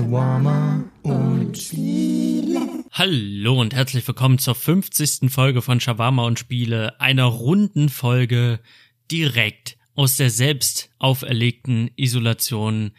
Shawarma und Spiele. Hallo und herzlich willkommen zur 50. Folge von Shawarma und Spiele, einer runden Folge direkt aus der selbst auferlegten Isolation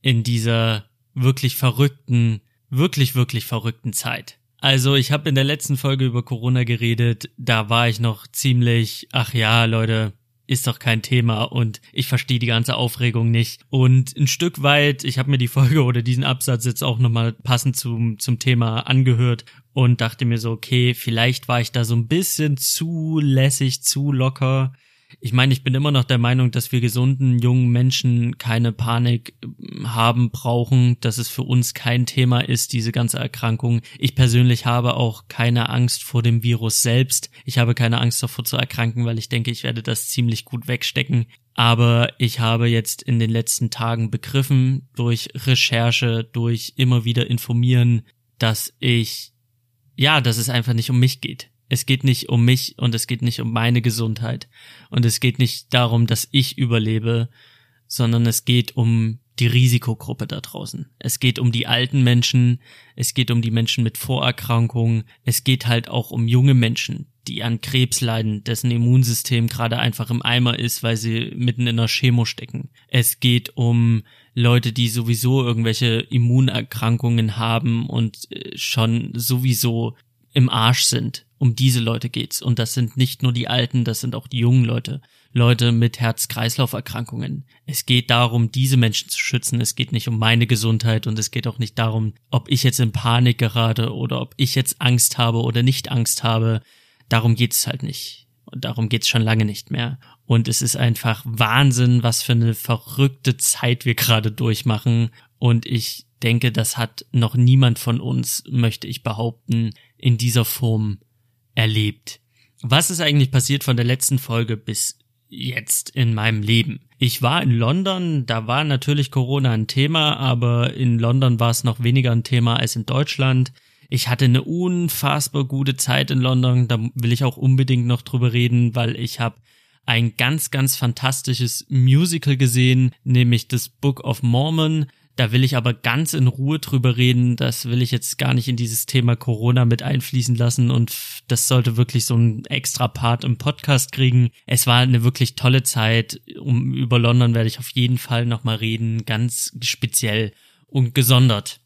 in dieser wirklich verrückten, wirklich, wirklich verrückten Zeit. Also ich habe in der letzten Folge über Corona geredet, da war ich noch ziemlich, ach ja, Leute, ist doch kein Thema und ich verstehe die ganze Aufregung nicht. Und ein Stück weit, ich habe mir die Folge oder diesen Absatz jetzt auch nochmal passend zum, zum Thema angehört und dachte mir so, okay, vielleicht war ich da so ein bisschen zu lässig, zu locker ich meine, ich bin immer noch der Meinung, dass wir gesunden jungen Menschen keine Panik ähm, haben brauchen, dass es für uns kein Thema ist, diese ganze Erkrankung. Ich persönlich habe auch keine Angst vor dem Virus selbst. Ich habe keine Angst davor zu erkranken, weil ich denke, ich werde das ziemlich gut wegstecken. Aber ich habe jetzt in den letzten Tagen begriffen, durch Recherche, durch immer wieder informieren, dass ich, ja, dass es einfach nicht um mich geht es geht nicht um mich und es geht nicht um meine Gesundheit und es geht nicht darum, dass ich überlebe, sondern es geht um die Risikogruppe da draußen. Es geht um die alten Menschen, es geht um die Menschen mit Vorerkrankungen, es geht halt auch um junge Menschen, die an Krebs leiden, dessen Immunsystem gerade einfach im Eimer ist, weil sie mitten in einer Chemo stecken. Es geht um Leute, die sowieso irgendwelche Immunerkrankungen haben und äh, schon sowieso im Arsch sind. Um diese Leute geht's. Und das sind nicht nur die Alten, das sind auch die jungen Leute. Leute mit Herz-Kreislauf-Erkrankungen. Es geht darum, diese Menschen zu schützen. Es geht nicht um meine Gesundheit und es geht auch nicht darum, ob ich jetzt in Panik gerate oder ob ich jetzt Angst habe oder nicht Angst habe. Darum geht's halt nicht. Und darum geht's schon lange nicht mehr. Und es ist einfach Wahnsinn, was für eine verrückte Zeit wir gerade durchmachen. Und ich denke, das hat noch niemand von uns, möchte ich behaupten, in dieser Form erlebt. Was ist eigentlich passiert von der letzten Folge bis jetzt in meinem Leben? Ich war in London, da war natürlich Corona ein Thema, aber in London war es noch weniger ein Thema als in Deutschland. Ich hatte eine unfassbar gute Zeit in London, da will ich auch unbedingt noch drüber reden, weil ich habe ein ganz, ganz fantastisches Musical gesehen, nämlich das Book of Mormon. Da will ich aber ganz in Ruhe drüber reden. Das will ich jetzt gar nicht in dieses Thema Corona mit einfließen lassen und das sollte wirklich so ein extra Part im Podcast kriegen. Es war eine wirklich tolle Zeit. Um, über London werde ich auf jeden Fall nochmal reden, ganz speziell und gesondert.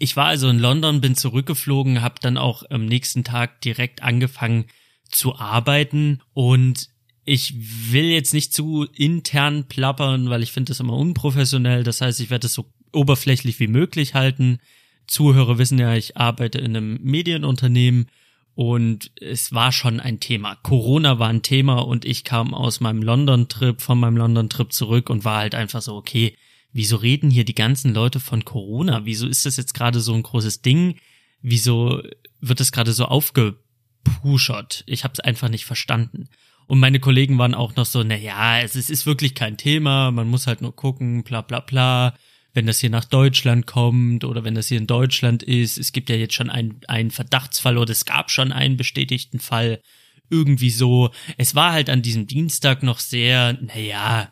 Ich war also in London, bin zurückgeflogen, habe dann auch am nächsten Tag direkt angefangen zu arbeiten und ich will jetzt nicht zu intern plappern, weil ich finde das immer unprofessionell. Das heißt, ich werde es so oberflächlich wie möglich halten. Zuhörer wissen ja, ich arbeite in einem Medienunternehmen und es war schon ein Thema. Corona war ein Thema und ich kam aus meinem London-Trip, von meinem London-Trip zurück und war halt einfach so, okay, wieso reden hier die ganzen Leute von Corona? Wieso ist das jetzt gerade so ein großes Ding? Wieso wird das gerade so aufgepuschert? Ich habe es einfach nicht verstanden. Und meine Kollegen waren auch noch so, na ja, es ist wirklich kein Thema, man muss halt nur gucken, bla bla bla wenn das hier nach Deutschland kommt oder wenn das hier in Deutschland ist. Es gibt ja jetzt schon einen, einen Verdachtsfall oder es gab schon einen bestätigten Fall. Irgendwie so. Es war halt an diesem Dienstag noch sehr, naja,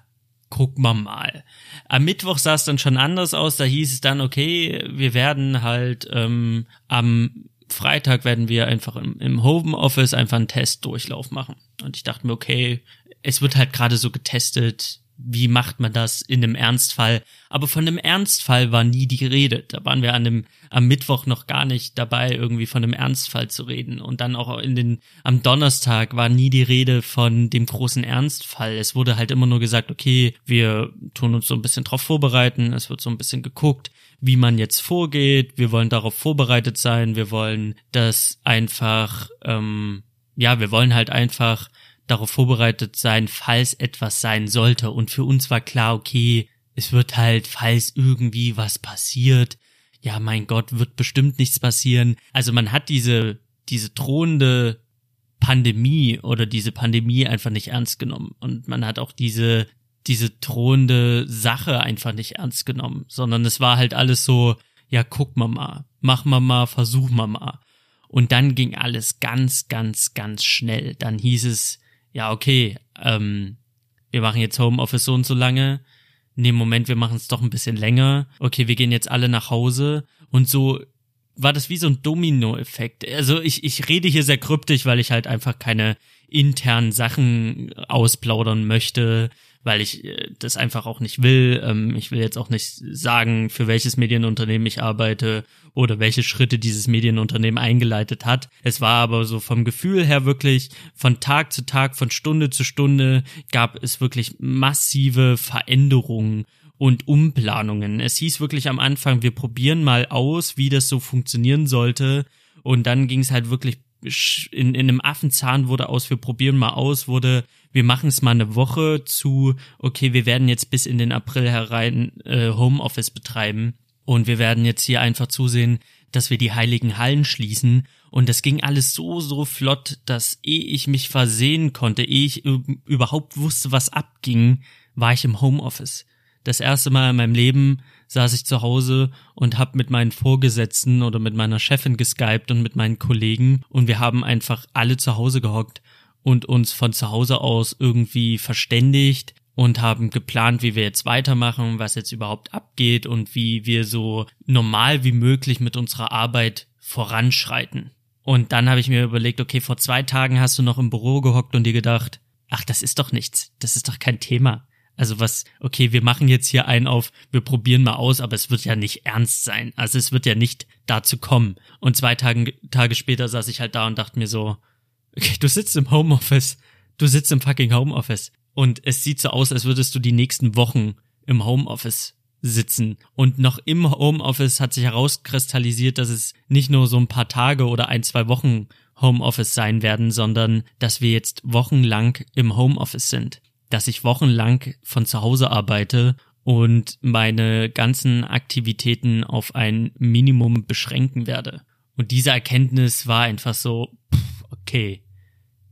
guck mal mal. Am Mittwoch sah es dann schon anders aus. Da hieß es dann, okay, wir werden halt ähm, am Freitag werden wir einfach im, im Homeoffice einfach einen Testdurchlauf machen. Und ich dachte mir, okay, es wird halt gerade so getestet, wie macht man das in einem Ernstfall? Aber von einem Ernstfall war nie die Rede. Da waren wir an dem, am Mittwoch noch gar nicht dabei, irgendwie von einem Ernstfall zu reden. Und dann auch in den, am Donnerstag war nie die Rede von dem großen Ernstfall. Es wurde halt immer nur gesagt, okay, wir tun uns so ein bisschen drauf vorbereiten. Es wird so ein bisschen geguckt, wie man jetzt vorgeht. Wir wollen darauf vorbereitet sein. Wir wollen das einfach, ähm, ja, wir wollen halt einfach darauf vorbereitet sein, falls etwas sein sollte. Und für uns war klar, okay, es wird halt, falls irgendwie was passiert, ja, mein Gott, wird bestimmt nichts passieren. Also man hat diese, diese drohende Pandemie oder diese Pandemie einfach nicht ernst genommen. Und man hat auch diese, diese drohende Sache einfach nicht ernst genommen, sondern es war halt alles so, ja, guck mal mal, mach mal mal, versuch mal mal. Und dann ging alles ganz, ganz, ganz schnell. Dann hieß es, ja, okay, ähm, wir machen jetzt Homeoffice so und so lange, nee, Moment, wir machen es doch ein bisschen länger. Okay, wir gehen jetzt alle nach Hause. Und so war das wie so ein Domino-Effekt. Also ich, ich rede hier sehr kryptisch, weil ich halt einfach keine internen Sachen ausplaudern möchte, weil ich äh, das einfach auch nicht will. Ähm, ich will jetzt auch nicht sagen, für welches Medienunternehmen ich arbeite oder welche Schritte dieses Medienunternehmen eingeleitet hat. Es war aber so vom Gefühl her wirklich von Tag zu Tag, von Stunde zu Stunde gab es wirklich massive Veränderungen und Umplanungen. Es hieß wirklich am Anfang, wir probieren mal aus, wie das so funktionieren sollte. Und dann ging es halt wirklich in, in einem Affenzahn wurde aus, wir probieren mal aus, wurde, wir machen es mal eine Woche zu, okay, wir werden jetzt bis in den April herein äh, Homeoffice betreiben und wir werden jetzt hier einfach zusehen, dass wir die heiligen Hallen schließen. Und das ging alles so, so flott, dass ehe ich mich versehen konnte, ehe ich überhaupt wusste, was abging, war ich im Homeoffice. Das erste Mal in meinem Leben saß ich zu Hause und hab mit meinen Vorgesetzten oder mit meiner Chefin geskypt und mit meinen Kollegen und wir haben einfach alle zu Hause gehockt und uns von zu Hause aus irgendwie verständigt und haben geplant, wie wir jetzt weitermachen, was jetzt überhaupt abgeht und wie wir so normal wie möglich mit unserer Arbeit voranschreiten. Und dann habe ich mir überlegt, okay, vor zwei Tagen hast du noch im Büro gehockt und dir gedacht, ach, das ist doch nichts, das ist doch kein Thema. Also was, okay, wir machen jetzt hier einen auf, wir probieren mal aus, aber es wird ja nicht ernst sein. Also es wird ja nicht dazu kommen. Und zwei Tage, Tage später saß ich halt da und dachte mir so, okay, du sitzt im Homeoffice, du sitzt im fucking Homeoffice. Und es sieht so aus, als würdest du die nächsten Wochen im Homeoffice sitzen. Und noch im Homeoffice hat sich herauskristallisiert, dass es nicht nur so ein paar Tage oder ein, zwei Wochen Homeoffice sein werden, sondern dass wir jetzt wochenlang im Homeoffice sind dass ich wochenlang von zu Hause arbeite und meine ganzen Aktivitäten auf ein Minimum beschränken werde. Und diese Erkenntnis war einfach so, pff, okay,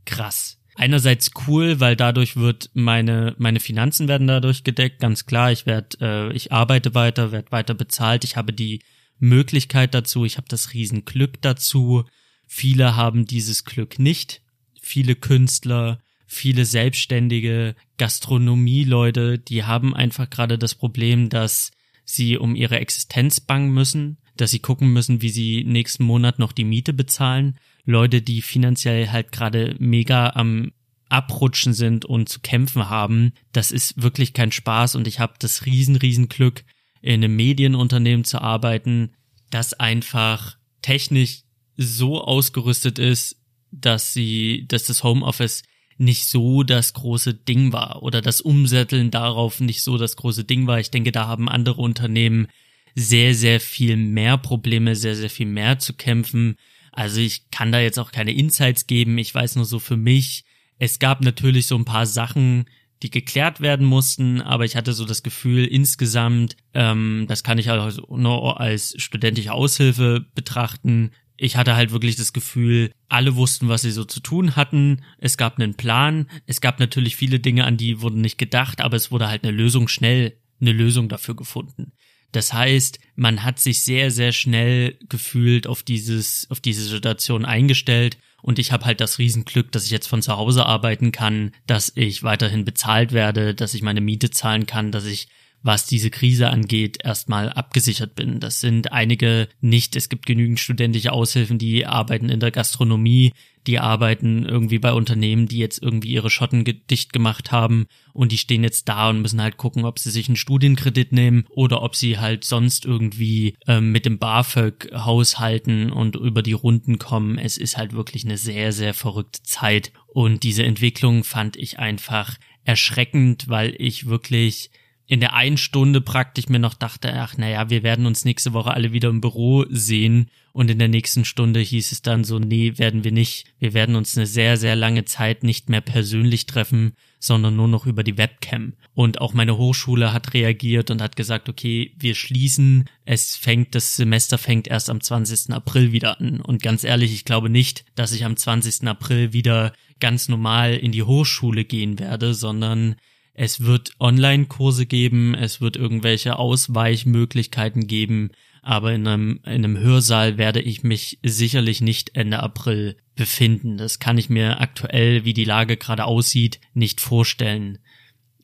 krass. Einerseits cool, weil dadurch wird meine meine Finanzen werden dadurch gedeckt, ganz klar. Ich werde, äh, ich arbeite weiter, werde weiter bezahlt. Ich habe die Möglichkeit dazu. Ich habe das Riesenglück dazu. Viele haben dieses Glück nicht. Viele Künstler, viele selbstständige Gastronomieleute, die haben einfach gerade das Problem, dass sie um ihre Existenz bangen müssen, dass sie gucken müssen, wie sie nächsten Monat noch die Miete bezahlen. Leute, die finanziell halt gerade mega am Abrutschen sind und zu kämpfen haben, das ist wirklich kein Spaß und ich habe das riesen, riesen Glück, in einem Medienunternehmen zu arbeiten, das einfach technisch so ausgerüstet ist, dass sie, dass das Homeoffice nicht so das große Ding war oder das Umsätteln darauf nicht so das große Ding war. Ich denke, da haben andere Unternehmen sehr, sehr viel mehr Probleme, sehr, sehr viel mehr zu kämpfen. Also ich kann da jetzt auch keine Insights geben. Ich weiß nur so für mich, es gab natürlich so ein paar Sachen, die geklärt werden mussten, aber ich hatte so das Gefühl, insgesamt, ähm, das kann ich also nur als studentische Aushilfe betrachten, ich hatte halt wirklich das Gefühl, alle wussten, was sie so zu tun hatten. Es gab einen Plan. Es gab natürlich viele Dinge, an die wurden nicht gedacht, aber es wurde halt eine Lösung schnell, eine Lösung dafür gefunden. Das heißt, man hat sich sehr, sehr schnell gefühlt auf dieses, auf diese Situation eingestellt und ich habe halt das Riesenglück, dass ich jetzt von zu Hause arbeiten kann, dass ich weiterhin bezahlt werde, dass ich meine Miete zahlen kann, dass ich was diese Krise angeht, erstmal abgesichert bin. Das sind einige nicht. Es gibt genügend studentische Aushilfen, die arbeiten in der Gastronomie, die arbeiten irgendwie bei Unternehmen, die jetzt irgendwie ihre Schotten dicht gemacht haben und die stehen jetzt da und müssen halt gucken, ob sie sich einen Studienkredit nehmen oder ob sie halt sonst irgendwie ähm, mit dem BAföG haushalten und über die Runden kommen. Es ist halt wirklich eine sehr, sehr verrückte Zeit und diese Entwicklung fand ich einfach erschreckend, weil ich wirklich in der einen Stunde praktisch mir noch dachte, ach naja, wir werden uns nächste Woche alle wieder im Büro sehen. Und in der nächsten Stunde hieß es dann so, nee, werden wir nicht. Wir werden uns eine sehr, sehr lange Zeit nicht mehr persönlich treffen, sondern nur noch über die Webcam. Und auch meine Hochschule hat reagiert und hat gesagt, okay, wir schließen. Es fängt, das Semester fängt erst am 20. April wieder an. Und ganz ehrlich, ich glaube nicht, dass ich am 20. April wieder ganz normal in die Hochschule gehen werde, sondern es wird Online-Kurse geben, es wird irgendwelche Ausweichmöglichkeiten geben, aber in einem, in einem Hörsaal werde ich mich sicherlich nicht Ende April befinden. Das kann ich mir aktuell, wie die Lage gerade aussieht, nicht vorstellen.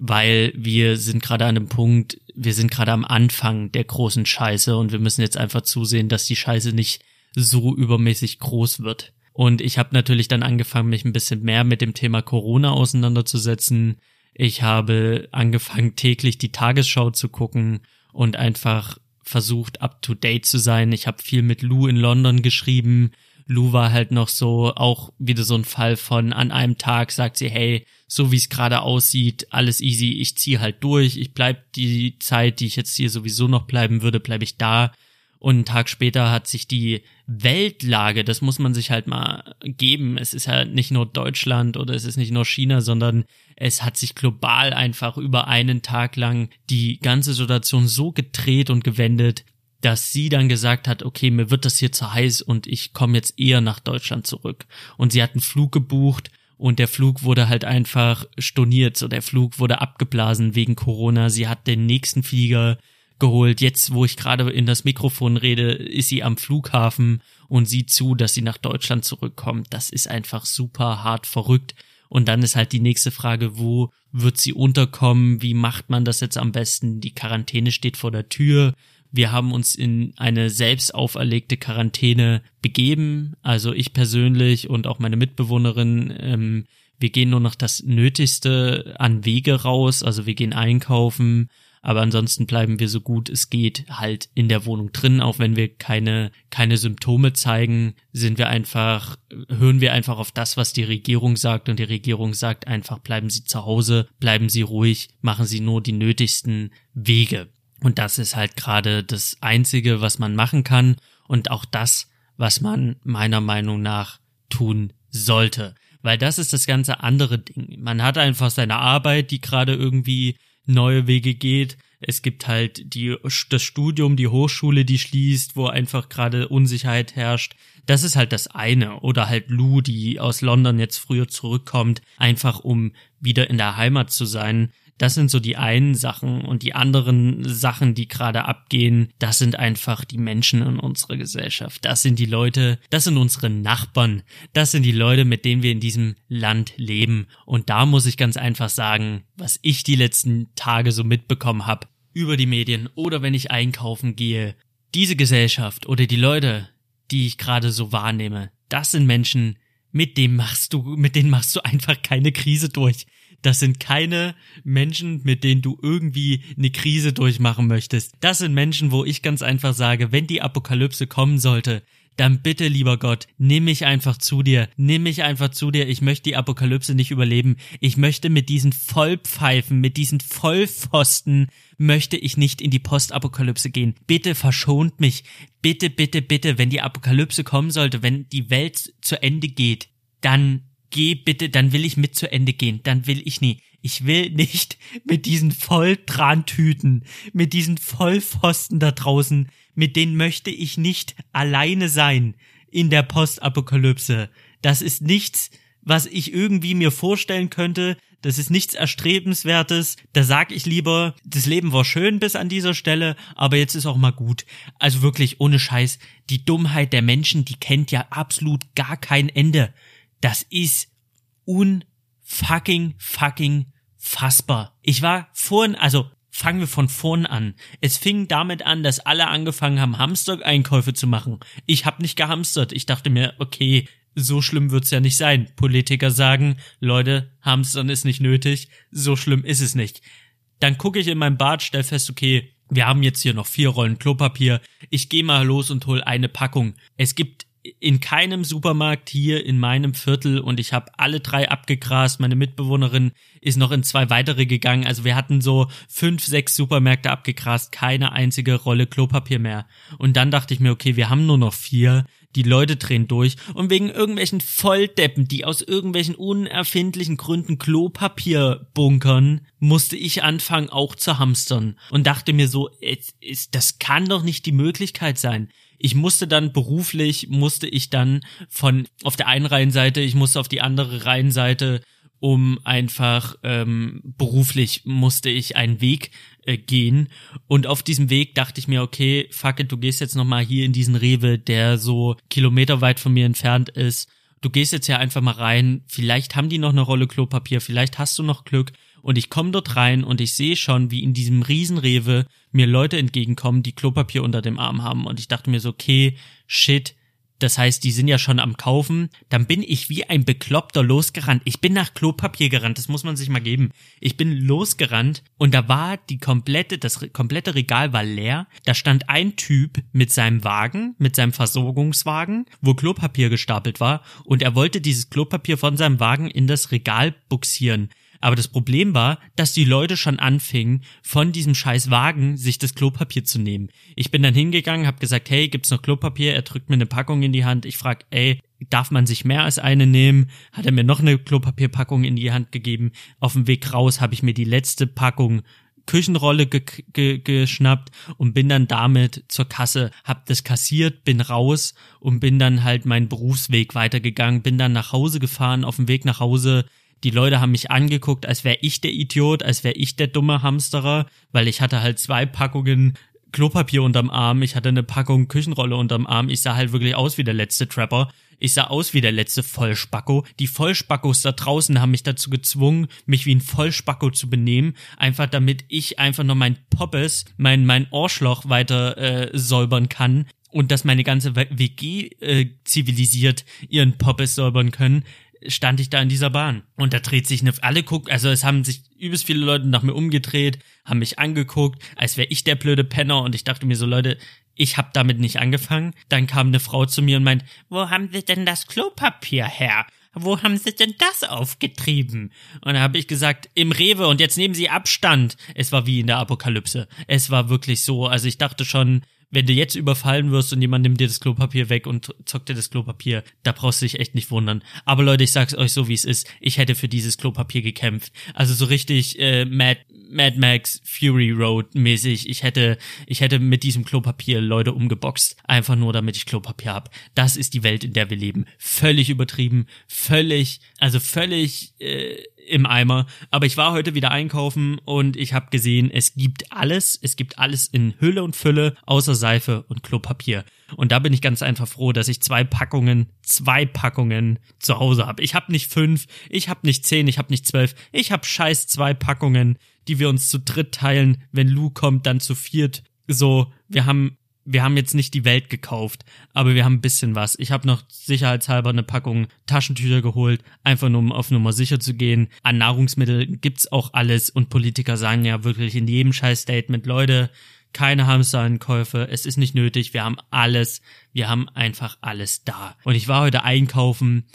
weil wir sind gerade an einem Punkt, wir sind gerade am Anfang der großen Scheiße und wir müssen jetzt einfach zusehen, dass die Scheiße nicht so übermäßig groß wird. Und ich habe natürlich dann angefangen, mich ein bisschen mehr mit dem Thema Corona auseinanderzusetzen. Ich habe angefangen, täglich die Tagesschau zu gucken und einfach versucht, up to date zu sein. Ich habe viel mit Lou in London geschrieben. Lou war halt noch so auch wieder so ein Fall von an einem Tag sagt sie, hey, so wie es gerade aussieht, alles easy, ich ziehe halt durch, ich bleib die Zeit, die ich jetzt hier sowieso noch bleiben würde, bleibe ich da und einen Tag später hat sich die Weltlage, das muss man sich halt mal geben. Es ist ja nicht nur Deutschland oder es ist nicht nur China, sondern es hat sich global einfach über einen Tag lang die ganze Situation so gedreht und gewendet, dass sie dann gesagt hat, okay, mir wird das hier zu heiß und ich komme jetzt eher nach Deutschland zurück. Und sie hat einen Flug gebucht und der Flug wurde halt einfach storniert, so der Flug wurde abgeblasen wegen Corona. Sie hat den nächsten Flieger geholt. Jetzt, wo ich gerade in das Mikrofon rede, ist sie am Flughafen und sieht zu, dass sie nach Deutschland zurückkommt. Das ist einfach super hart verrückt. Und dann ist halt die nächste Frage, wo wird sie unterkommen? Wie macht man das jetzt am besten? Die Quarantäne steht vor der Tür. Wir haben uns in eine selbst auferlegte Quarantäne begeben. Also ich persönlich und auch meine Mitbewohnerin. Ähm, wir gehen nur noch das Nötigste an Wege raus. Also wir gehen einkaufen aber ansonsten bleiben wir so gut es geht halt in der Wohnung drin, auch wenn wir keine, keine Symptome zeigen, sind wir einfach, hören wir einfach auf das, was die Regierung sagt und die Regierung sagt einfach, bleiben Sie zu Hause, bleiben Sie ruhig, machen Sie nur die nötigsten Wege. Und das ist halt gerade das Einzige, was man machen kann und auch das, was man meiner Meinung nach tun sollte. Weil das ist das ganze andere Ding. Man hat einfach seine Arbeit, die gerade irgendwie neue Wege geht. Es gibt halt die, das Studium, die Hochschule, die schließt, wo einfach gerade Unsicherheit herrscht. Das ist halt das eine. Oder halt Lou, die aus London jetzt früher zurückkommt, einfach um wieder in der Heimat zu sein. Das sind so die einen Sachen und die anderen Sachen, die gerade abgehen, das sind einfach die Menschen in unserer Gesellschaft. Das sind die Leute, das sind unsere Nachbarn. Das sind die Leute, mit denen wir in diesem Land leben. Und da muss ich ganz einfach sagen, was ich die letzten Tage so mitbekommen habe über die Medien oder wenn ich einkaufen gehe, diese Gesellschaft oder die Leute, die ich gerade so wahrnehme, das sind Menschen, mit dem machst du, mit denen machst du einfach keine Krise durch. Das sind keine Menschen, mit denen du irgendwie eine Krise durchmachen möchtest. Das sind Menschen, wo ich ganz einfach sage, wenn die Apokalypse kommen sollte, dann bitte, lieber Gott, nimm mich einfach zu dir, nimm mich einfach zu dir, ich möchte die Apokalypse nicht überleben, ich möchte mit diesen Vollpfeifen, mit diesen Vollpfosten, möchte ich nicht in die Postapokalypse gehen. Bitte verschont mich, bitte, bitte, bitte, wenn die Apokalypse kommen sollte, wenn die Welt zu Ende geht, dann geh bitte, dann will ich mit zu Ende gehen, dann will ich nie. Ich will nicht mit diesen Volltrantüten, mit diesen Vollpfosten da draußen, mit denen möchte ich nicht alleine sein in der Postapokalypse. Das ist nichts, was ich irgendwie mir vorstellen könnte. Das ist nichts Erstrebenswertes. Da sag ich lieber, das Leben war schön bis an dieser Stelle, aber jetzt ist auch mal gut. Also wirklich ohne Scheiß. Die Dummheit der Menschen, die kennt ja absolut gar kein Ende. Das ist unfucking fucking fassbar. Ich war vorhin, also fangen wir von vorn an. Es fing damit an, dass alle angefangen haben, Hamster-Einkäufe zu machen. Ich hab nicht gehamstert. Ich dachte mir, okay, so schlimm wird's ja nicht sein. Politiker sagen, Leute, Hamstern ist nicht nötig. So schlimm ist es nicht. Dann gucke ich in mein Bad, stell fest, okay, wir haben jetzt hier noch vier Rollen Klopapier. Ich gehe mal los und hol eine Packung. Es gibt in keinem Supermarkt hier in meinem Viertel und ich habe alle drei abgegrast. Meine Mitbewohnerin ist noch in zwei weitere gegangen. Also wir hatten so fünf, sechs Supermärkte abgegrast, keine einzige Rolle Klopapier mehr. Und dann dachte ich mir, okay, wir haben nur noch vier. Die Leute drehen durch und wegen irgendwelchen Volldeppen, die aus irgendwelchen unerfindlichen Gründen Klopapier bunkern, musste ich anfangen auch zu hamstern und dachte mir so, das kann doch nicht die Möglichkeit sein ich musste dann beruflich, musste ich dann von auf der einen Reihenseite, ich musste auf die andere Reihenseite, um einfach ähm, beruflich musste ich einen Weg äh, gehen. Und auf diesem Weg dachte ich mir, okay, fuck it, du gehst jetzt nochmal hier in diesen Rewe, der so kilometerweit von mir entfernt ist. Du gehst jetzt ja einfach mal rein, vielleicht haben die noch eine Rolle Klopapier, vielleicht hast du noch Glück Und ich komme dort rein und ich sehe schon, wie in diesem Riesenrewe mir Leute entgegenkommen, die Klopapier unter dem Arm haben. Und ich dachte mir so, okay, shit, das heißt, die sind ja schon am Kaufen. Dann bin ich wie ein Bekloppter losgerannt. Ich bin nach Klopapier gerannt, das muss man sich mal geben. Ich bin losgerannt und da war die komplette, das komplette Regal war leer. Da stand ein Typ mit seinem Wagen, mit seinem Versorgungswagen, wo Klopapier gestapelt war und er wollte dieses Klopapier von seinem Wagen in das Regal buxieren. Aber das Problem war, dass die Leute schon anfingen, von diesem scheiß Wagen sich das Klopapier zu nehmen. Ich bin dann hingegangen, hab gesagt, hey, gibt's noch Klopapier? Er drückt mir eine Packung in die Hand. Ich frag, ey, darf man sich mehr als eine nehmen? Hat er mir noch eine Klopapierpackung in die Hand gegeben. Auf dem Weg raus habe ich mir die letzte Packung Küchenrolle ge ge geschnappt und bin dann damit zur Kasse, hab das kassiert, bin raus und bin dann halt meinen Berufsweg weitergegangen, bin dann nach Hause gefahren, auf dem Weg nach Hause die Leute haben mich angeguckt, als wäre ich der Idiot, als wäre ich der dumme Hamsterer, weil ich hatte halt zwei Packungen Klopapier unterm Arm, ich hatte eine Packung Küchenrolle unterm Arm, ich sah halt wirklich aus wie der letzte Trapper. Ich sah aus wie der letzte Vollspacko. Die Vollspackos da draußen haben mich dazu gezwungen, mich wie ein Vollspacko zu benehmen, einfach damit ich einfach nur mein Poppes, mein mein Ohrschloch weiter äh, säubern kann und dass meine ganze WG äh, zivilisiert ihren Poppes säubern können stand ich da in dieser Bahn. Und da dreht sich eine, alle gucken, also es haben sich übelst viele Leute nach mir umgedreht, haben mich angeguckt, als wäre ich der blöde Penner und ich dachte mir so, Leute, ich hab damit nicht angefangen. Dann kam eine Frau zu mir und meint, wo haben Sie denn das Klopapier her? Wo haben Sie denn das aufgetrieben? Und da habe ich gesagt, im Rewe und jetzt nehmen Sie Abstand. Es war wie in der Apokalypse. Es war wirklich so. Also ich dachte schon, wenn du jetzt überfallen wirst und jemand nimmt dir das Klopapier weg und zockt dir das Klopapier, da brauchst du dich echt nicht wundern. Aber Leute, ich sag's euch so, wie es ist. Ich hätte für dieses Klopapier gekämpft. Also so richtig äh, Mad, Mad Max Fury Road mäßig. Ich hätte, ich hätte mit diesem Klopapier Leute umgeboxt. Einfach nur, damit ich Klopapier hab. Das ist die Welt, in der wir leben. Völlig übertrieben. Völlig, also völlig äh, im Eimer. Aber ich war heute wieder einkaufen und ich habe gesehen, es gibt alles. Es gibt alles in Hülle und Fülle, außer Seife und Klopapier. Und da bin ich ganz einfach froh, dass ich zwei Packungen, zwei Packungen zu Hause habe. Ich habe nicht fünf, ich habe nicht zehn, ich habe nicht zwölf. Ich habe scheiß zwei Packungen, die wir uns zu dritt teilen. Wenn Lou kommt, dann zu viert. So, wir haben wir haben jetzt nicht die Welt gekauft, aber wir haben ein bisschen was. Ich habe noch sicherheitshalber eine Packung Taschentücher geholt, einfach nur um auf Nummer sicher zu gehen. An Nahrungsmitteln gibt's auch alles und Politiker sagen ja wirklich in jedem scheiß Statement, Leute, keine Hamsterankäufe, es ist nicht nötig, wir haben alles, wir haben einfach alles da. Und ich war heute einkaufen,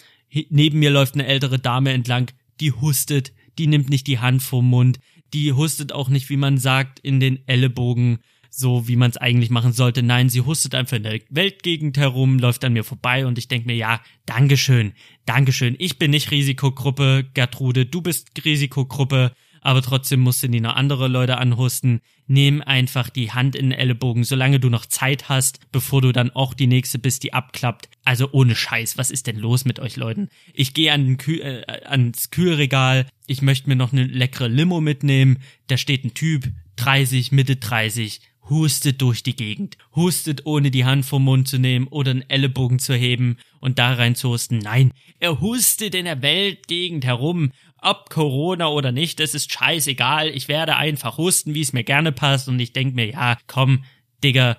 neben mir läuft eine ältere Dame entlang, die hustet, die nimmt nicht die Hand vom Mund, die hustet auch nicht, wie man sagt, in den Ellenbogen so wie man es eigentlich machen sollte. Nein, sie hustet einfach in der Weltgegend herum, läuft an mir vorbei und ich denke mir, ja, Dankeschön, Dankeschön. Ich bin nicht Risikogruppe, Gertrude, du bist Risikogruppe, aber trotzdem mussten die noch andere Leute anhusten. Nimm einfach die Hand in den Ellenbogen, solange du noch Zeit hast, bevor du dann auch die nächste bist, die abklappt. Also ohne Scheiß, was ist denn los mit euch Leuten? Ich gehe an Kühl, äh, ans Kühlregal, ich möchte mir noch eine leckere Limo mitnehmen, da steht ein Typ, 30, Mitte 30, hustet durch die Gegend, hustet ohne die Hand vom Mund zu nehmen oder einen Ellenbogen zu heben und da rein zu husten. Nein, er hustet in der Weltgegend herum. Ob Corona oder nicht, das ist scheißegal. Ich werde einfach husten, wie es mir gerne passt und ich denk mir, ja, komm, Digga,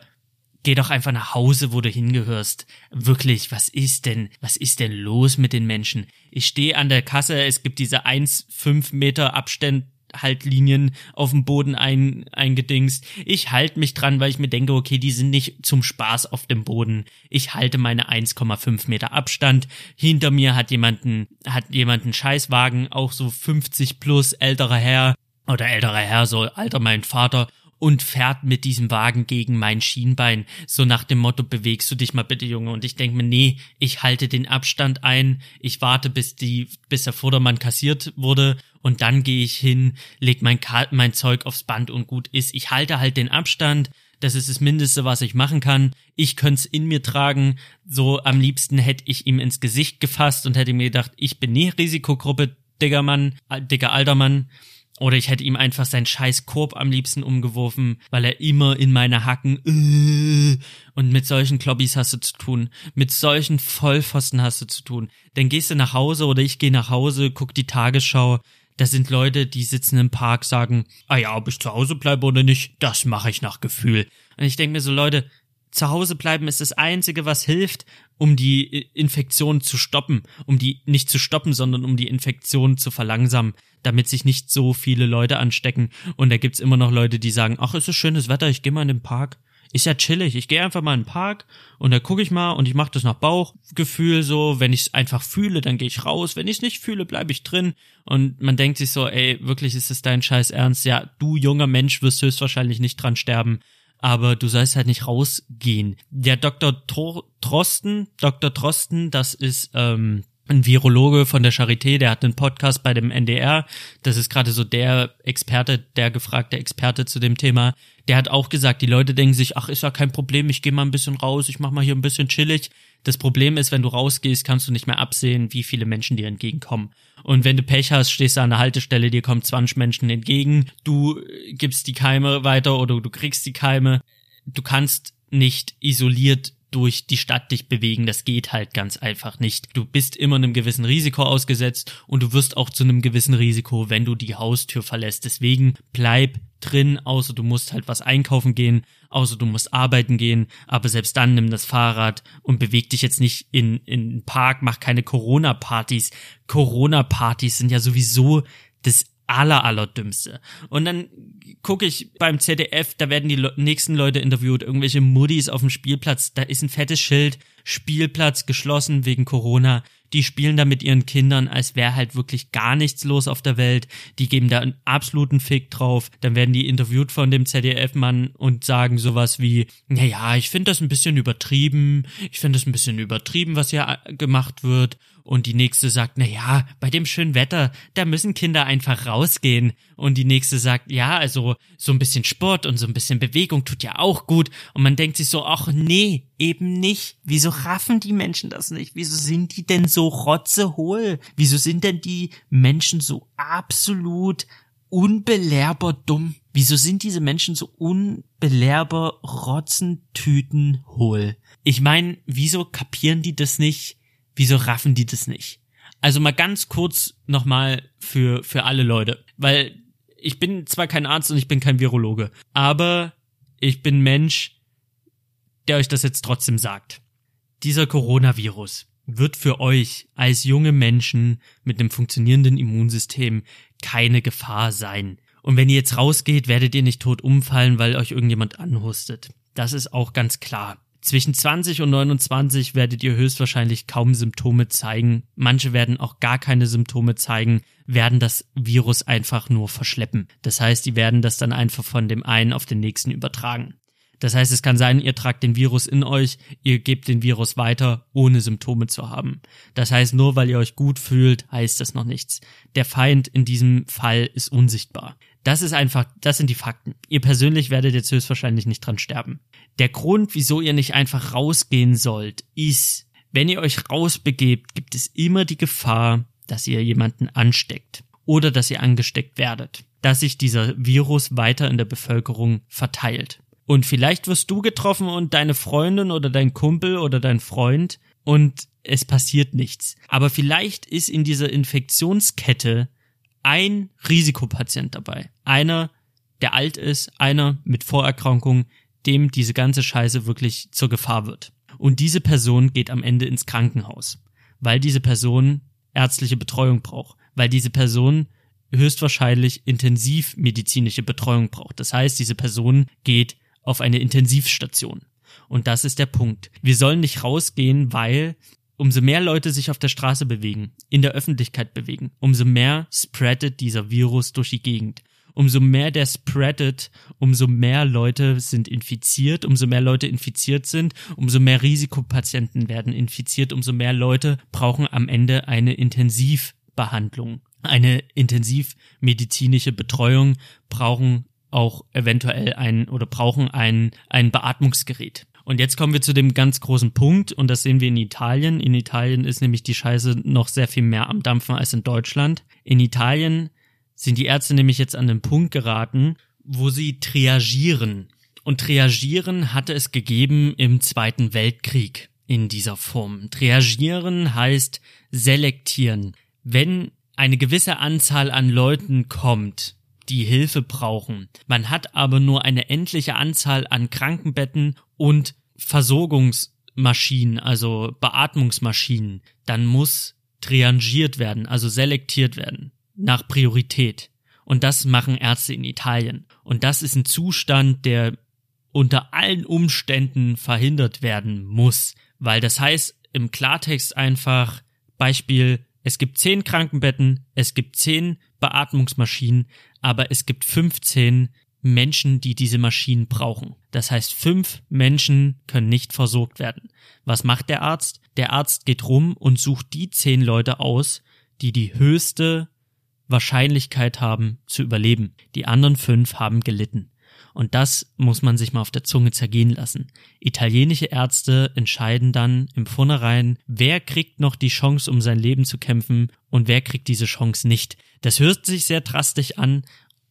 geh doch einfach nach Hause, wo du hingehörst. Wirklich, was ist denn, was ist denn los mit den Menschen? Ich stehe an der Kasse, es gibt diese 1,5 Meter Abstand Haltlinien auf dem Boden ein, eingedingst. Ich halte mich dran, weil ich mir denke, okay, die sind nicht zum Spaß auf dem Boden. Ich halte meine 1,5 Meter Abstand. Hinter mir hat jemanden, hat jemanden Scheißwagen, auch so 50 plus älterer Herr oder älterer Herr, so alter mein Vater und fährt mit diesem Wagen gegen mein Schienbein, so nach dem Motto, bewegst du dich mal bitte, Junge. Und ich denke mir, nee, ich halte den Abstand ein, ich warte, bis die, bis der Vordermann kassiert wurde und dann gehe ich hin, leg mein, mein Zeug aufs Band und gut ist. Ich halte halt den Abstand. Das ist das Mindeste, was ich machen kann. Ich könnte es in mir tragen. So am liebsten hätte ich ihm ins Gesicht gefasst und hätte mir gedacht, ich bin nie Risikogruppe, dicker Mann, dicker alter Mann. Oder ich hätte ihm einfach seinen scheiß Korb am liebsten umgeworfen, weil er immer in meine Hacken äh, und mit solchen Klobbys hast du zu tun, mit solchen Vollpfosten hast du zu tun. Dann gehst du nach Hause oder ich gehe nach Hause, guck die Tagesschau, Das sind Leute, die sitzen im Park, sagen, ah ja, ob ich zu Hause bleibe oder nicht, das mache ich nach Gefühl. Und ich denke mir so, Leute, zu Hause bleiben ist das Einzige, was hilft, um die Infektion zu stoppen, um die nicht zu stoppen, sondern um die Infektion zu verlangsamen, damit sich nicht so viele Leute anstecken. Und da gibt's immer noch Leute, die sagen, ach, es ist schönes Wetter, ich gehe mal in den Park. Ist ja chillig. Ich gehe einfach mal in den Park und da gucke ich mal und ich mache das nach Bauchgefühl so. Wenn ich es einfach fühle, dann gehe ich raus. Wenn ich es nicht fühle, bleibe ich drin. Und man denkt sich so, ey, wirklich ist es dein Scheiß Ernst? Ja, du junger Mensch wirst höchstwahrscheinlich nicht dran sterben aber du sollst halt nicht rausgehen. Der Dr. Tro Trosten, Dr. Trosten, das ist ähm, ein Virologe von der Charité, der hat einen Podcast bei dem NDR. Das ist gerade so der Experte, der gefragte Experte zu dem Thema. Der hat auch gesagt, die Leute denken sich, ach, ist ja kein Problem, ich gehe mal ein bisschen raus, ich mach mal hier ein bisschen chillig. Das Problem ist, wenn du rausgehst, kannst du nicht mehr absehen, wie viele Menschen dir entgegenkommen. Und wenn du Pech hast, stehst du an der Haltestelle, dir kommen 20 Menschen entgegen, du gibst die Keime weiter oder du kriegst die Keime. Du kannst nicht isoliert durch die Stadt dich bewegen. Das geht halt ganz einfach nicht. Du bist immer einem gewissen Risiko ausgesetzt und du wirst auch zu einem gewissen Risiko, wenn du die Haustür verlässt. Deswegen bleib drin, außer du musst halt was einkaufen gehen, außer du musst arbeiten gehen, aber selbst dann nimm das Fahrrad und beweg dich jetzt nicht in, in den Park, mach keine Corona-Partys. Corona-Partys sind ja sowieso das aller, allerdümmste. Und dann gucke ich beim ZDF, da werden die Le nächsten Leute interviewt, irgendwelche Muddis auf dem Spielplatz, da ist ein fettes Schild, Spielplatz geschlossen wegen Corona. Die spielen da mit ihren Kindern, als wäre halt wirklich gar nichts los auf der Welt. Die geben da einen absoluten Fick drauf. Dann werden die interviewt von dem ZDF-Mann und sagen sowas wie, naja, ich finde das ein bisschen übertrieben. Ich finde das ein bisschen übertrieben, was hier gemacht wird. Und die nächste sagt, na ja, bei dem schönen Wetter, da müssen Kinder einfach rausgehen. Und die nächste sagt, ja, also so ein bisschen Sport und so ein bisschen Bewegung tut ja auch gut. Und man denkt sich so, ach nee, eben nicht. Wieso raffen die Menschen das nicht? Wieso sind die denn so rotzehohl? Wieso sind denn die Menschen so absolut unbelehrbar dumm? Wieso sind diese Menschen so unbelehrbar rotzentüten hohl? Ich meine, wieso kapieren die das nicht? Wieso raffen die das nicht? Also mal ganz kurz nochmal für, für alle Leute, weil ich bin zwar kein Arzt und ich bin kein Virologe, aber ich bin Mensch, der euch das jetzt trotzdem sagt. Dieser Coronavirus wird für euch als junge Menschen mit einem funktionierenden Immunsystem keine Gefahr sein. Und wenn ihr jetzt rausgeht, werdet ihr nicht tot umfallen, weil euch irgendjemand anhustet. Das ist auch ganz klar. Zwischen 20 und 29 werdet ihr höchstwahrscheinlich kaum Symptome zeigen. Manche werden auch gar keine Symptome zeigen, werden das Virus einfach nur verschleppen. Das heißt, die werden das dann einfach von dem einen auf den nächsten übertragen. Das heißt, es kann sein, ihr tragt den Virus in euch, ihr gebt den Virus weiter, ohne Symptome zu haben. Das heißt, nur weil ihr euch gut fühlt, heißt das noch nichts. Der Feind in diesem Fall ist unsichtbar. Das ist einfach, das sind die Fakten. Ihr persönlich werdet jetzt höchstwahrscheinlich nicht dran sterben. Der Grund, wieso ihr nicht einfach rausgehen sollt, ist, wenn ihr euch rausbegebt, gibt es immer die Gefahr, dass ihr jemanden ansteckt oder dass ihr angesteckt werdet, dass sich dieser Virus weiter in der Bevölkerung verteilt. Und vielleicht wirst du getroffen und deine Freundin oder dein Kumpel oder dein Freund und es passiert nichts. Aber vielleicht ist in dieser Infektionskette ein Risikopatient dabei. Einer, der alt ist, einer mit Vorerkrankung, dem diese ganze Scheiße wirklich zur Gefahr wird. Und diese Person geht am Ende ins Krankenhaus, weil diese Person ärztliche Betreuung braucht, weil diese Person höchstwahrscheinlich intensivmedizinische Betreuung braucht. Das heißt, diese Person geht auf eine Intensivstation. Und das ist der Punkt. Wir sollen nicht rausgehen, weil umso mehr Leute sich auf der Straße bewegen, in der Öffentlichkeit bewegen, umso mehr spreadet dieser Virus durch die Gegend. Umso mehr der spreadet, umso mehr Leute sind infiziert, umso mehr Leute infiziert sind, umso mehr Risikopatienten werden infiziert, umso mehr Leute brauchen am Ende eine Intensivbehandlung, eine intensivmedizinische Betreuung, brauchen auch eventuell ein oder brauchen ein, ein Beatmungsgerät. Und jetzt kommen wir zu dem ganz großen Punkt, und das sehen wir in Italien. In Italien ist nämlich die Scheiße noch sehr viel mehr am Dampfen als in Deutschland. In Italien sind die Ärzte nämlich jetzt an den Punkt geraten, wo sie triagieren. Und triagieren hatte es gegeben im Zweiten Weltkrieg in dieser Form. Triagieren heißt selektieren. Wenn eine gewisse Anzahl an Leuten kommt, die Hilfe brauchen. Man hat aber nur eine endliche Anzahl an Krankenbetten und Versorgungsmaschinen, also Beatmungsmaschinen. Dann muss triangiert werden, also selektiert werden nach Priorität. Und das machen Ärzte in Italien. Und das ist ein Zustand, der unter allen Umständen verhindert werden muss. Weil das heißt im Klartext einfach, Beispiel, es gibt zehn Krankenbetten, es gibt zehn Beatmungsmaschinen, aber es gibt 15 Menschen, die diese Maschinen brauchen. Das heißt, fünf Menschen können nicht versorgt werden. Was macht der Arzt? Der Arzt geht rum und sucht die zehn Leute aus, die die höchste Wahrscheinlichkeit haben zu überleben. Die anderen fünf haben gelitten. Und das muss man sich mal auf der Zunge zergehen lassen. Italienische Ärzte entscheiden dann im Vornherein, wer kriegt noch die Chance, um sein Leben zu kämpfen und wer kriegt diese Chance nicht. Das hört sich sehr drastisch an,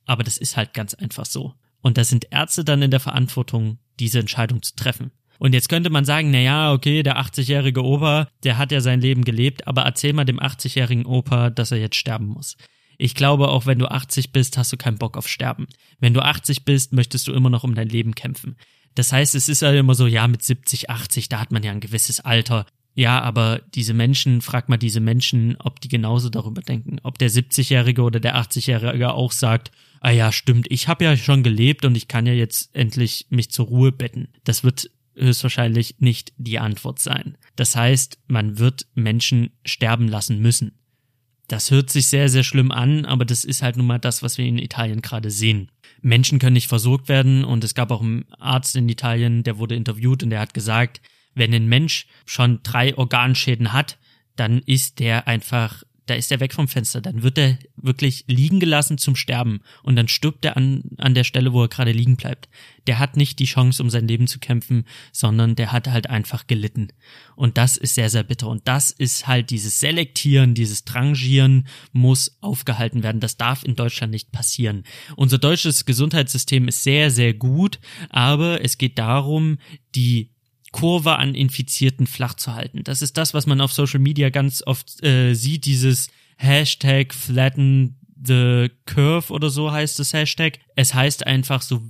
aber das ist halt ganz einfach so. Und da sind Ärzte dann in der Verantwortung, diese Entscheidung zu treffen. Und jetzt könnte man sagen, na ja, okay, der 80-jährige Opa, der hat ja sein Leben gelebt, aber erzähl mal dem 80-jährigen Opa, dass er jetzt sterben muss. Ich glaube, auch wenn du 80 bist, hast du keinen Bock auf Sterben. Wenn du 80 bist, möchtest du immer noch um dein Leben kämpfen. Das heißt, es ist ja immer so, ja, mit 70, 80, da hat man ja ein gewisses Alter. Ja, aber diese Menschen, frag mal diese Menschen, ob die genauso darüber denken. Ob der 70-Jährige oder der 80-Jährige auch sagt, ah ja, stimmt, ich habe ja schon gelebt und ich kann ja jetzt endlich mich zur Ruhe betten. Das wird höchstwahrscheinlich nicht die Antwort sein. Das heißt, man wird Menschen sterben lassen müssen. Das hört sich sehr, sehr schlimm an, aber das ist halt nun mal das, was wir in Italien gerade sehen. Menschen können nicht versorgt werden und es gab auch einen Arzt in Italien, der wurde interviewt und der hat gesagt, wenn ein Mensch schon drei Organschäden hat, dann ist der einfach da ist er weg vom Fenster, dann wird er wirklich liegen gelassen zum Sterben und dann stirbt er an, an der Stelle, wo er gerade liegen bleibt. Der hat nicht die Chance, um sein Leben zu kämpfen, sondern der hat halt einfach gelitten. Und das ist sehr, sehr bitter. Und das ist halt dieses Selektieren, dieses Drangieren muss aufgehalten werden. Das darf in Deutschland nicht passieren. Unser deutsches Gesundheitssystem ist sehr, sehr gut, aber es geht darum, die Kurve an Infizierten flach zu halten. Das ist das, was man auf Social Media ganz oft äh, sieht, dieses Hashtag flatten the curve oder so heißt das Hashtag. Es heißt einfach so,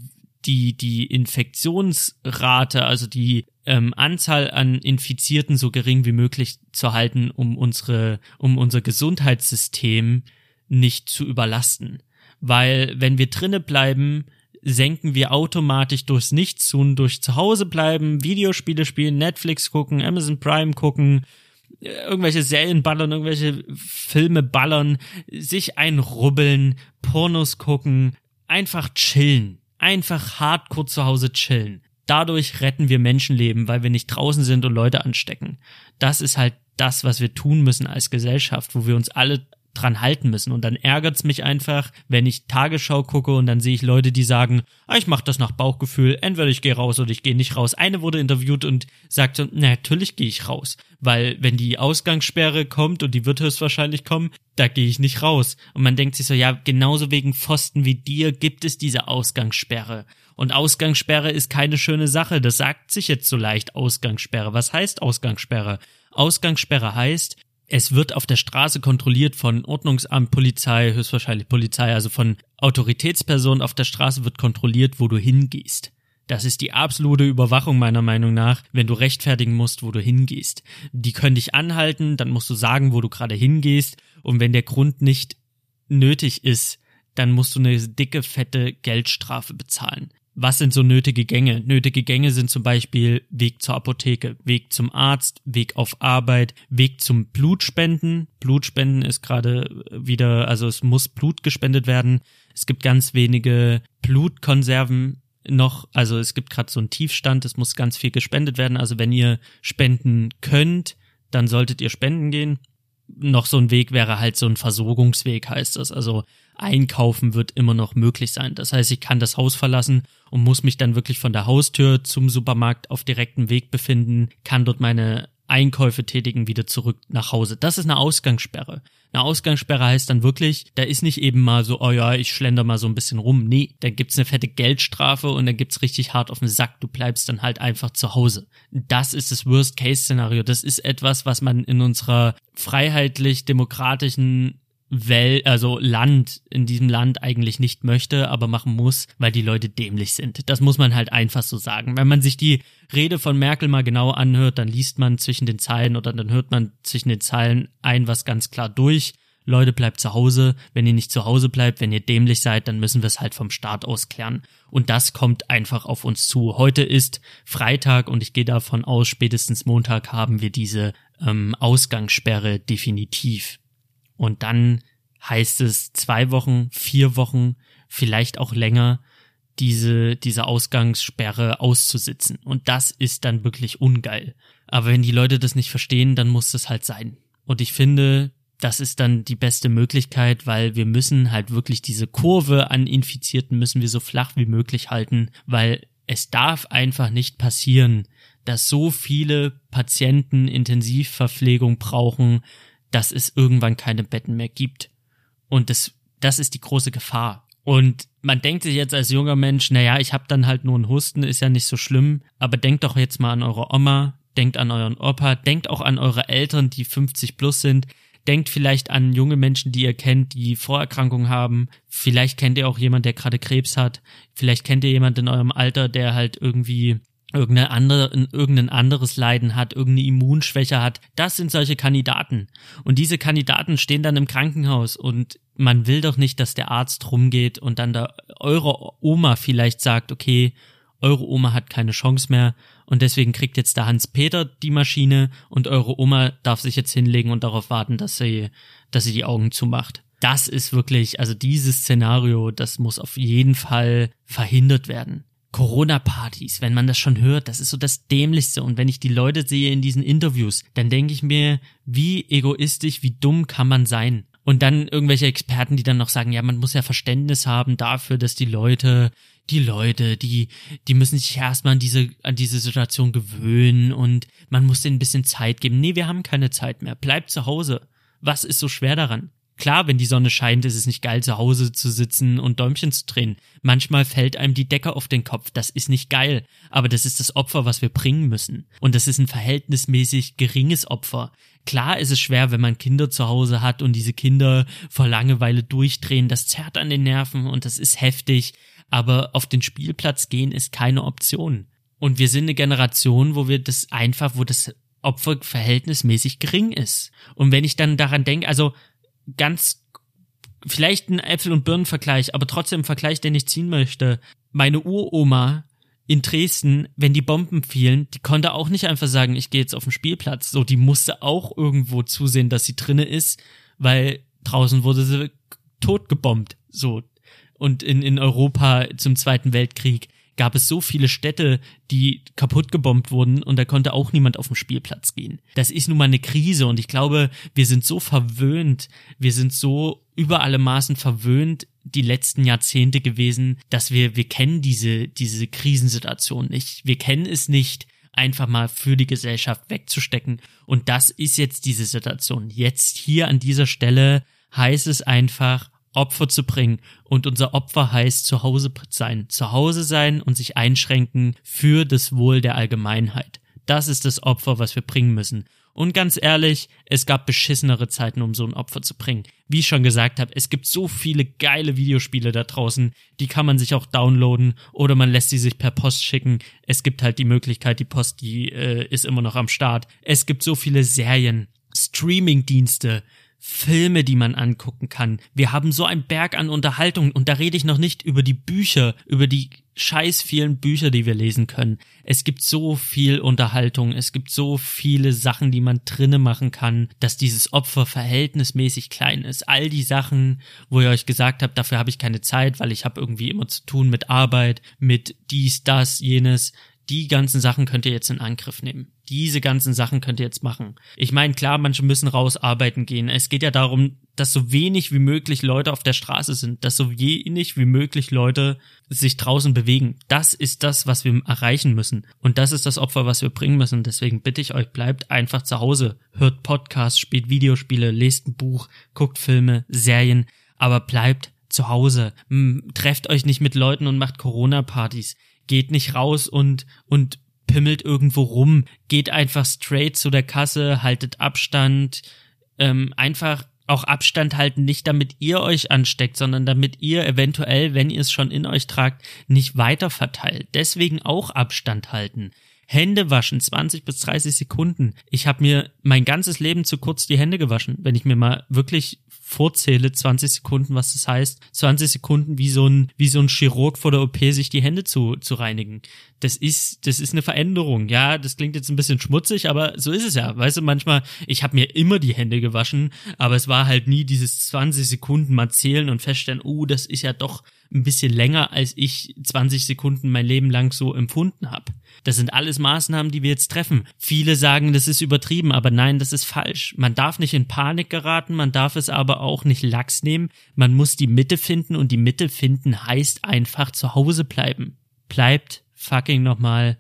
die, die Infektionsrate, also die ähm, Anzahl an Infizierten so gering wie möglich zu halten, um unsere, um unser Gesundheitssystem nicht zu überlasten. Weil wenn wir drinne bleiben, senken wir automatisch durchs Nichtstun, durch zu Hause bleiben, Videospiele spielen, Netflix gucken, Amazon Prime gucken, äh, irgendwelche Serien ballern, irgendwelche Filme ballern, sich einrubbeln, Pornos gucken, einfach chillen. Einfach hardcore zu Hause chillen. Dadurch retten wir Menschenleben, weil wir nicht draußen sind und Leute anstecken. Das ist halt das, was wir tun müssen als Gesellschaft, wo wir uns alle dran halten müssen. Und dann ärgert's mich einfach, wenn ich Tagesschau gucke und dann sehe ich Leute, die sagen, ah, ich mache das nach Bauchgefühl, entweder ich gehe raus oder ich gehe nicht raus. Eine wurde interviewt und sagte, na, natürlich gehe ich raus. Weil wenn die Ausgangssperre kommt und die wird höchstwahrscheinlich kommen, da gehe ich nicht raus. Und man denkt sich so, ja, genauso wegen Pfosten wie dir gibt es diese Ausgangssperre. Und Ausgangssperre ist keine schöne Sache. Das sagt sich jetzt so leicht Ausgangssperre. Was heißt Ausgangssperre? Ausgangssperre heißt, es wird auf der Straße kontrolliert von Ordnungsamt, Polizei, höchstwahrscheinlich Polizei, also von Autoritätspersonen auf der Straße wird kontrolliert, wo du hingehst. Das ist die absolute Überwachung meiner Meinung nach, wenn du rechtfertigen musst, wo du hingehst. Die können dich anhalten, dann musst du sagen, wo du gerade hingehst und wenn der Grund nicht nötig ist, dann musst du eine dicke, fette Geldstrafe bezahlen was sind so nötige Gänge? Nötige Gänge sind zum Beispiel Weg zur Apotheke, Weg zum Arzt, Weg auf Arbeit, Weg zum Blutspenden. Blutspenden ist gerade wieder, also es muss Blut gespendet werden. Es gibt ganz wenige Blutkonserven noch, also es gibt gerade so einen Tiefstand, es muss ganz viel gespendet werden. Also wenn ihr spenden könnt, dann solltet ihr spenden gehen. Noch so ein Weg wäre halt so ein Versorgungsweg, heißt das. Also einkaufen wird immer noch möglich sein. Das heißt, ich kann das Haus verlassen und muss mich dann wirklich von der Haustür zum Supermarkt auf direktem Weg befinden, kann dort meine Einkäufe tätigen, wieder zurück nach Hause. Das ist eine Ausgangssperre. Eine Ausgangssperre heißt dann wirklich, da ist nicht eben mal so, oh ja, ich schlender mal so ein bisschen rum. Nee, da gibt's eine fette Geldstrafe und dann gibt's richtig hart auf den Sack. Du bleibst dann halt einfach zu Hause. Das ist das Worst-Case-Szenario. Das ist etwas, was man in unserer freiheitlich-demokratischen Welt, also Land in diesem Land eigentlich nicht möchte, aber machen muss, weil die Leute dämlich sind. Das muss man halt einfach so sagen. Wenn man sich die Rede von Merkel mal genau anhört, dann liest man zwischen den Zeilen oder dann hört man zwischen den Zeilen ein was ganz klar durch. Leute, bleibt zu Hause. Wenn ihr nicht zu Hause bleibt, wenn ihr dämlich seid, dann müssen wir es halt vom Staat aus klären. Und das kommt einfach auf uns zu. Heute ist Freitag und ich gehe davon aus, spätestens Montag haben wir diese ähm, Ausgangssperre definitiv. Und dann heißt es zwei Wochen, vier Wochen, vielleicht auch länger, diese, diese Ausgangssperre auszusitzen. Und das ist dann wirklich ungeil. Aber wenn die Leute das nicht verstehen, dann muss das halt sein. Und ich finde, das ist dann die beste Möglichkeit, weil wir müssen halt wirklich diese Kurve an Infizierten müssen wir so flach wie möglich halten, weil es darf einfach nicht passieren, dass so viele Patienten Intensivverpflegung brauchen, dass es irgendwann keine Betten mehr gibt. Und das, das ist die große Gefahr. Und man denkt sich jetzt als junger Mensch, naja, ich habe dann halt nur einen Husten, ist ja nicht so schlimm. Aber denkt doch jetzt mal an eure Oma, denkt an euren Opa, denkt auch an eure Eltern, die 50 plus sind. Denkt vielleicht an junge Menschen, die ihr kennt, die Vorerkrankungen haben. Vielleicht kennt ihr auch jemand, der gerade Krebs hat. Vielleicht kennt ihr jemand in eurem Alter, der halt irgendwie irgendeine andere, irgendein anderes Leiden hat, irgendeine Immunschwäche hat. Das sind solche Kandidaten. Und diese Kandidaten stehen dann im Krankenhaus und man will doch nicht, dass der Arzt rumgeht und dann da eure Oma vielleicht sagt, okay, eure Oma hat keine Chance mehr und deswegen kriegt jetzt der Hans-Peter die Maschine und eure Oma darf sich jetzt hinlegen und darauf warten, dass sie, dass sie die Augen zumacht. Das ist wirklich, also dieses Szenario, das muss auf jeden Fall verhindert werden. Corona-Partys, wenn man das schon hört, das ist so das Dämlichste. Und wenn ich die Leute sehe in diesen Interviews, dann denke ich mir, wie egoistisch, wie dumm kann man sein? Und dann irgendwelche Experten, die dann noch sagen, ja, man muss ja Verständnis haben dafür, dass die Leute, die Leute, die, die müssen sich erstmal an diese, an diese Situation gewöhnen und man muss denen ein bisschen Zeit geben. Nee, wir haben keine Zeit mehr. Bleibt zu Hause. Was ist so schwer daran? Klar, wenn die Sonne scheint, ist es nicht geil, zu Hause zu sitzen und Däumchen zu drehen. Manchmal fällt einem die Decke auf den Kopf. Das ist nicht geil. Aber das ist das Opfer, was wir bringen müssen. Und das ist ein verhältnismäßig geringes Opfer. Klar ist es schwer, wenn man Kinder zu Hause hat und diese Kinder vor Langeweile durchdrehen. Das zerrt an den Nerven und das ist heftig. Aber auf den Spielplatz gehen ist keine Option. Und wir sind eine Generation, wo wir das einfach, wo das Opfer verhältnismäßig gering ist. Und wenn ich dann daran denke, also ganz vielleicht ein Äpfel- und Birnenvergleich, aber trotzdem ein Vergleich, den ich ziehen möchte. Meine Uroma in Dresden, wenn die Bomben fielen, die konnte auch nicht einfach sagen, ich gehe jetzt auf den Spielplatz. So, die musste auch irgendwo zusehen, dass sie drinne ist, weil draußen wurde sie totgebombt. So. Und in, in Europa zum Zweiten Weltkrieg gab es so viele Städte, die kaputt gebombt wurden und da konnte auch niemand auf den Spielplatz gehen. Das ist nun mal eine Krise und ich glaube, wir sind so verwöhnt, wir sind so über alle Maßen verwöhnt die letzten Jahrzehnte gewesen, dass wir, wir kennen diese, diese Krisensituation nicht. Wir kennen es nicht, einfach mal für die Gesellschaft wegzustecken. Und das ist jetzt diese Situation. Jetzt hier an dieser Stelle heißt es einfach, Opfer zu bringen. Und unser Opfer heißt zu Hause sein. Zu Hause sein und sich einschränken für das Wohl der Allgemeinheit. Das ist das Opfer, was wir bringen müssen. Und ganz ehrlich, es gab beschissenere Zeiten, um so ein Opfer zu bringen. Wie ich schon gesagt habe, es gibt so viele geile Videospiele da draußen, die kann man sich auch downloaden oder man lässt sie sich per Post schicken. Es gibt halt die Möglichkeit, die Post, die äh, ist immer noch am Start. Es gibt so viele Serien, Streaming-Dienste, Filme, die man angucken kann. Wir haben so einen Berg an Unterhaltung und da rede ich noch nicht über die Bücher, über die scheiß vielen Bücher, die wir lesen können. Es gibt so viel Unterhaltung, es gibt so viele Sachen, die man drinne machen kann, dass dieses Opfer verhältnismäßig klein ist. All die Sachen, wo ihr euch gesagt habt, dafür habe ich keine Zeit, weil ich habe irgendwie immer zu tun mit Arbeit, mit dies, das, jenes die ganzen Sachen könnt ihr jetzt in Angriff nehmen. Diese ganzen Sachen könnt ihr jetzt machen. Ich meine, klar, manche müssen raus arbeiten gehen. Es geht ja darum, dass so wenig wie möglich Leute auf der Straße sind, dass so wenig wie möglich Leute sich draußen bewegen. Das ist das, was wir erreichen müssen. Und das ist das Opfer, was wir bringen müssen. Deswegen bitte ich euch, bleibt einfach zu Hause. Hört Podcasts, spielt Videospiele, lest ein Buch, guckt Filme, Serien, aber bleibt zu Hause. Trefft euch nicht mit Leuten und macht Corona-Partys geht nicht raus und, und pimmelt irgendwo rum, geht einfach straight zu der Kasse, haltet Abstand, ähm, einfach auch Abstand halten, nicht damit ihr euch ansteckt, sondern damit ihr eventuell, wenn ihr es schon in euch tragt, nicht weiter verteilt. Deswegen auch Abstand halten. Hände waschen, 20 bis 30 Sekunden. Ich habe mir mein ganzes Leben zu kurz die Hände gewaschen. Wenn ich mir mal wirklich vorzähle, 20 Sekunden, was das heißt, 20 Sekunden wie so ein, wie so ein Chirurg vor der OP sich die Hände zu, zu reinigen. Das ist, das ist eine Veränderung. Ja, das klingt jetzt ein bisschen schmutzig, aber so ist es ja. Weißt du, manchmal, ich habe mir immer die Hände gewaschen, aber es war halt nie dieses 20 Sekunden mal zählen und feststellen, oh, das ist ja doch ein bisschen länger, als ich 20 Sekunden mein Leben lang so empfunden habe. Das sind alles Maßnahmen, die wir jetzt treffen. Viele sagen, das ist übertrieben, aber nein, das ist falsch. Man darf nicht in Panik geraten, man darf es aber auch nicht lax nehmen. Man muss die Mitte finden und die Mitte finden heißt einfach zu Hause bleiben. Bleibt fucking nochmal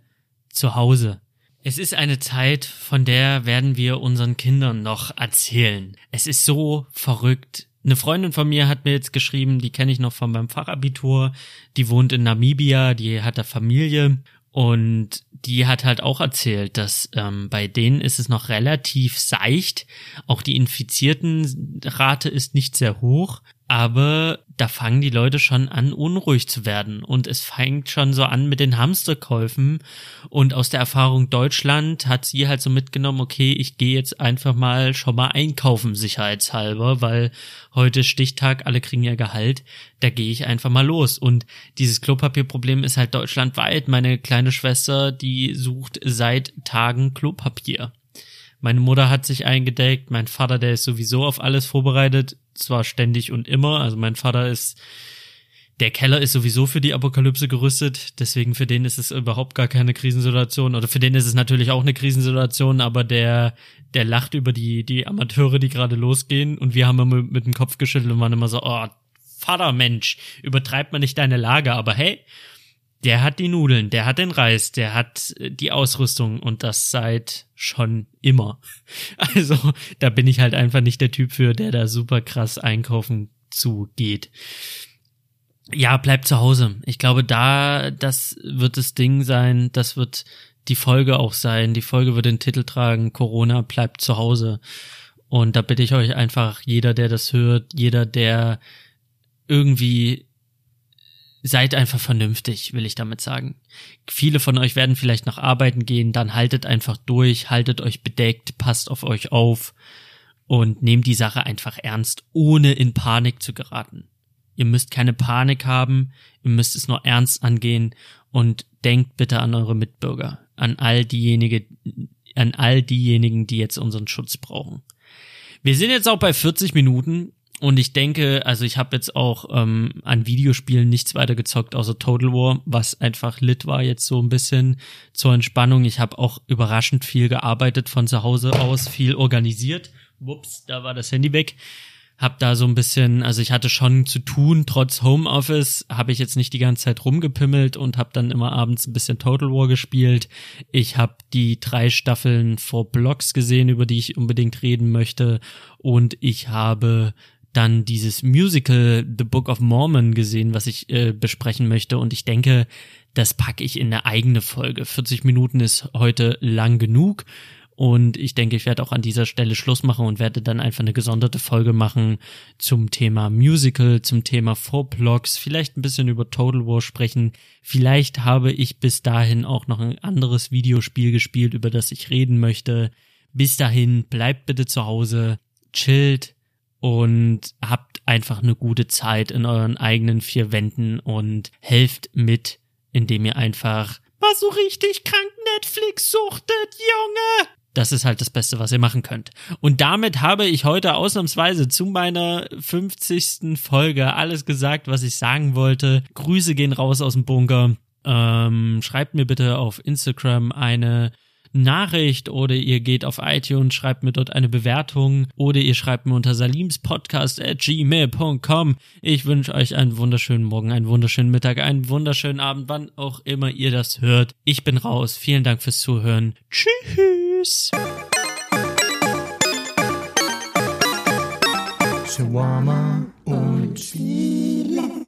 zu Hause. Es ist eine Zeit, von der werden wir unseren Kindern noch erzählen. Es ist so verrückt, eine Freundin von mir hat mir jetzt geschrieben, die kenne ich noch von meinem Fachabitur, die wohnt in Namibia, die hat da Familie. Und die hat halt auch erzählt, dass ähm, bei denen ist es noch relativ seicht. Auch die Infiziertenrate ist nicht sehr hoch aber da fangen die Leute schon an, unruhig zu werden. Und es fängt schon so an mit den Hamsterkäufen. Und aus der Erfahrung Deutschland hat sie halt so mitgenommen, okay, ich gehe jetzt einfach mal schon mal einkaufen, sicherheitshalber, weil heute Stichtag, alle kriegen ihr Gehalt. Da gehe ich einfach mal los. Und dieses Klopapierproblem ist halt deutschlandweit. Meine kleine Schwester, die sucht seit Tagen Klopapier. Meine Mutter hat sich eingedeckt, mein Vater, der ist sowieso auf alles vorbereitet, zwar ständig und immer. Also mein Vater ist, der Keller ist sowieso für die Apokalypse gerüstet, deswegen für den ist es überhaupt gar keine Krisensituation. Oder für den ist es natürlich auch eine Krisensituation, aber der, der lacht über die, die Amateure, die gerade losgehen. Und wir haben immer mit dem Kopf geschüttelt und waren immer so, oh, Vater Mensch, übertreibt man nicht deine Lage, aber hey, der hat die Nudeln, der hat den Reis, der hat äh, die Ausrüstung und das seit schon immer. Also da bin ich halt einfach nicht der Typ für, der da super krass einkaufen zugeht. Ja, bleibt zu Hause. Ich glaube, da, das wird das Ding sein, das wird die Folge auch sein. Die Folge wird den Titel tragen, Corona bleibt zu Hause. Und da bitte ich euch einfach, jeder, der das hört, jeder, der irgendwie seid einfach vernünftig, will ich damit sagen. Viele von euch werden vielleicht noch arbeiten gehen, dann haltet einfach durch, haltet euch bedeckt, passt auf euch auf und nehmt die Sache einfach ernst, ohne in Panik zu geraten. Ihr müsst keine Panik haben, ihr müsst es nur ernst angehen und denkt bitte an eure Mitbürger, an all diejenigen, an all diejenigen, die jetzt unseren Schutz brauchen. Wir sind jetzt auch bei 40 Minuten. Und ich denke, also ich habe jetzt auch ähm, an Videospielen nichts weiter gezockt, außer Total War, was einfach lit war jetzt so ein bisschen zur Entspannung. Ich habe auch überraschend viel gearbeitet von zu Hause aus, viel organisiert. Wups, da war das Handy weg. Hab da so ein bisschen, also ich hatte schon zu tun, trotz Homeoffice habe ich jetzt nicht die ganze Zeit rumgepimmelt und habe dann immer abends ein bisschen Total War gespielt. Ich habe die drei Staffeln vor Blogs gesehen, über die ich unbedingt reden möchte und ich habe dann dieses Musical The Book of Mormon gesehen, was ich äh, besprechen möchte. Und ich denke, das packe ich in eine eigene Folge. 40 Minuten ist heute lang genug. Und ich denke, ich werde auch an dieser Stelle Schluss machen und werde dann einfach eine gesonderte Folge machen zum Thema Musical, zum Thema Vorblogs, vielleicht ein bisschen über Total War sprechen. Vielleicht habe ich bis dahin auch noch ein anderes Videospiel gespielt, über das ich reden möchte. Bis dahin, bleibt bitte zu Hause, chillt, und habt einfach eine gute Zeit in euren eigenen vier Wänden und helft mit, indem ihr einfach mal so richtig krank Netflix suchtet, Junge! Das ist halt das Beste, was ihr machen könnt. Und damit habe ich heute ausnahmsweise zu meiner 50. Folge alles gesagt, was ich sagen wollte. Grüße gehen raus aus dem Bunker. Ähm, schreibt mir bitte auf Instagram eine Nachricht oder ihr geht auf iTunes, schreibt mir dort eine Bewertung oder ihr schreibt mir unter salimspodcast at gmail.com. Ich wünsche euch einen wunderschönen Morgen, einen wunderschönen Mittag, einen wunderschönen Abend, wann auch immer ihr das hört. Ich bin raus. Vielen Dank fürs Zuhören. Tschüss. Shawarma und Chile.